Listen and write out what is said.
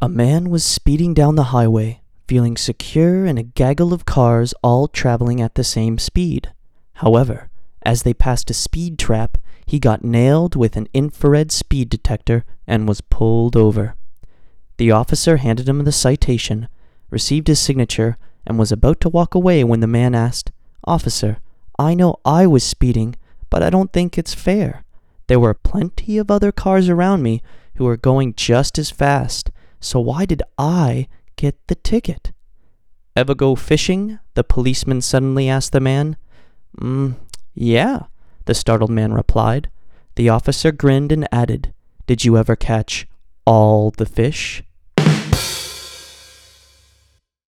A man was speeding down the highway, feeling secure in a gaggle of cars all traveling at the same speed. However, as they passed a speed trap, he got nailed with an infrared speed detector and was pulled over. The officer handed him the citation, received his signature, and was about to walk away when the man asked, Officer, I know I was speeding, but I don't think it's fair. There were plenty of other cars around me who were going just as fast, so why did I get the ticket? Ever go fishing? The policeman suddenly asked the man. Mm, yeah, the startled man replied. The officer grinned and added, Did you ever catch all the fish?